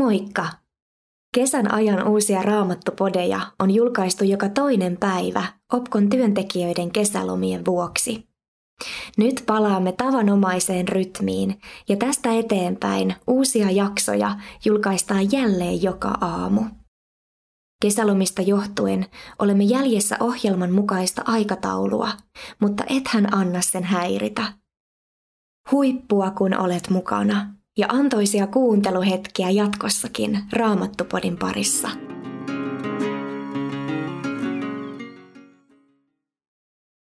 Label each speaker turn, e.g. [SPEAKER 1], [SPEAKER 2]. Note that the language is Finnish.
[SPEAKER 1] Moikka! Kesän ajan uusia raamattupodeja on julkaistu joka toinen päivä Opkon työntekijöiden kesälomien vuoksi. Nyt palaamme tavanomaiseen rytmiin ja tästä eteenpäin uusia jaksoja julkaistaan jälleen joka aamu. Kesälomista johtuen olemme jäljessä ohjelman mukaista aikataulua, mutta ethän anna sen häiritä. Huippua kun olet mukana ja antoisia kuunteluhetkiä jatkossakin Raamattupodin parissa.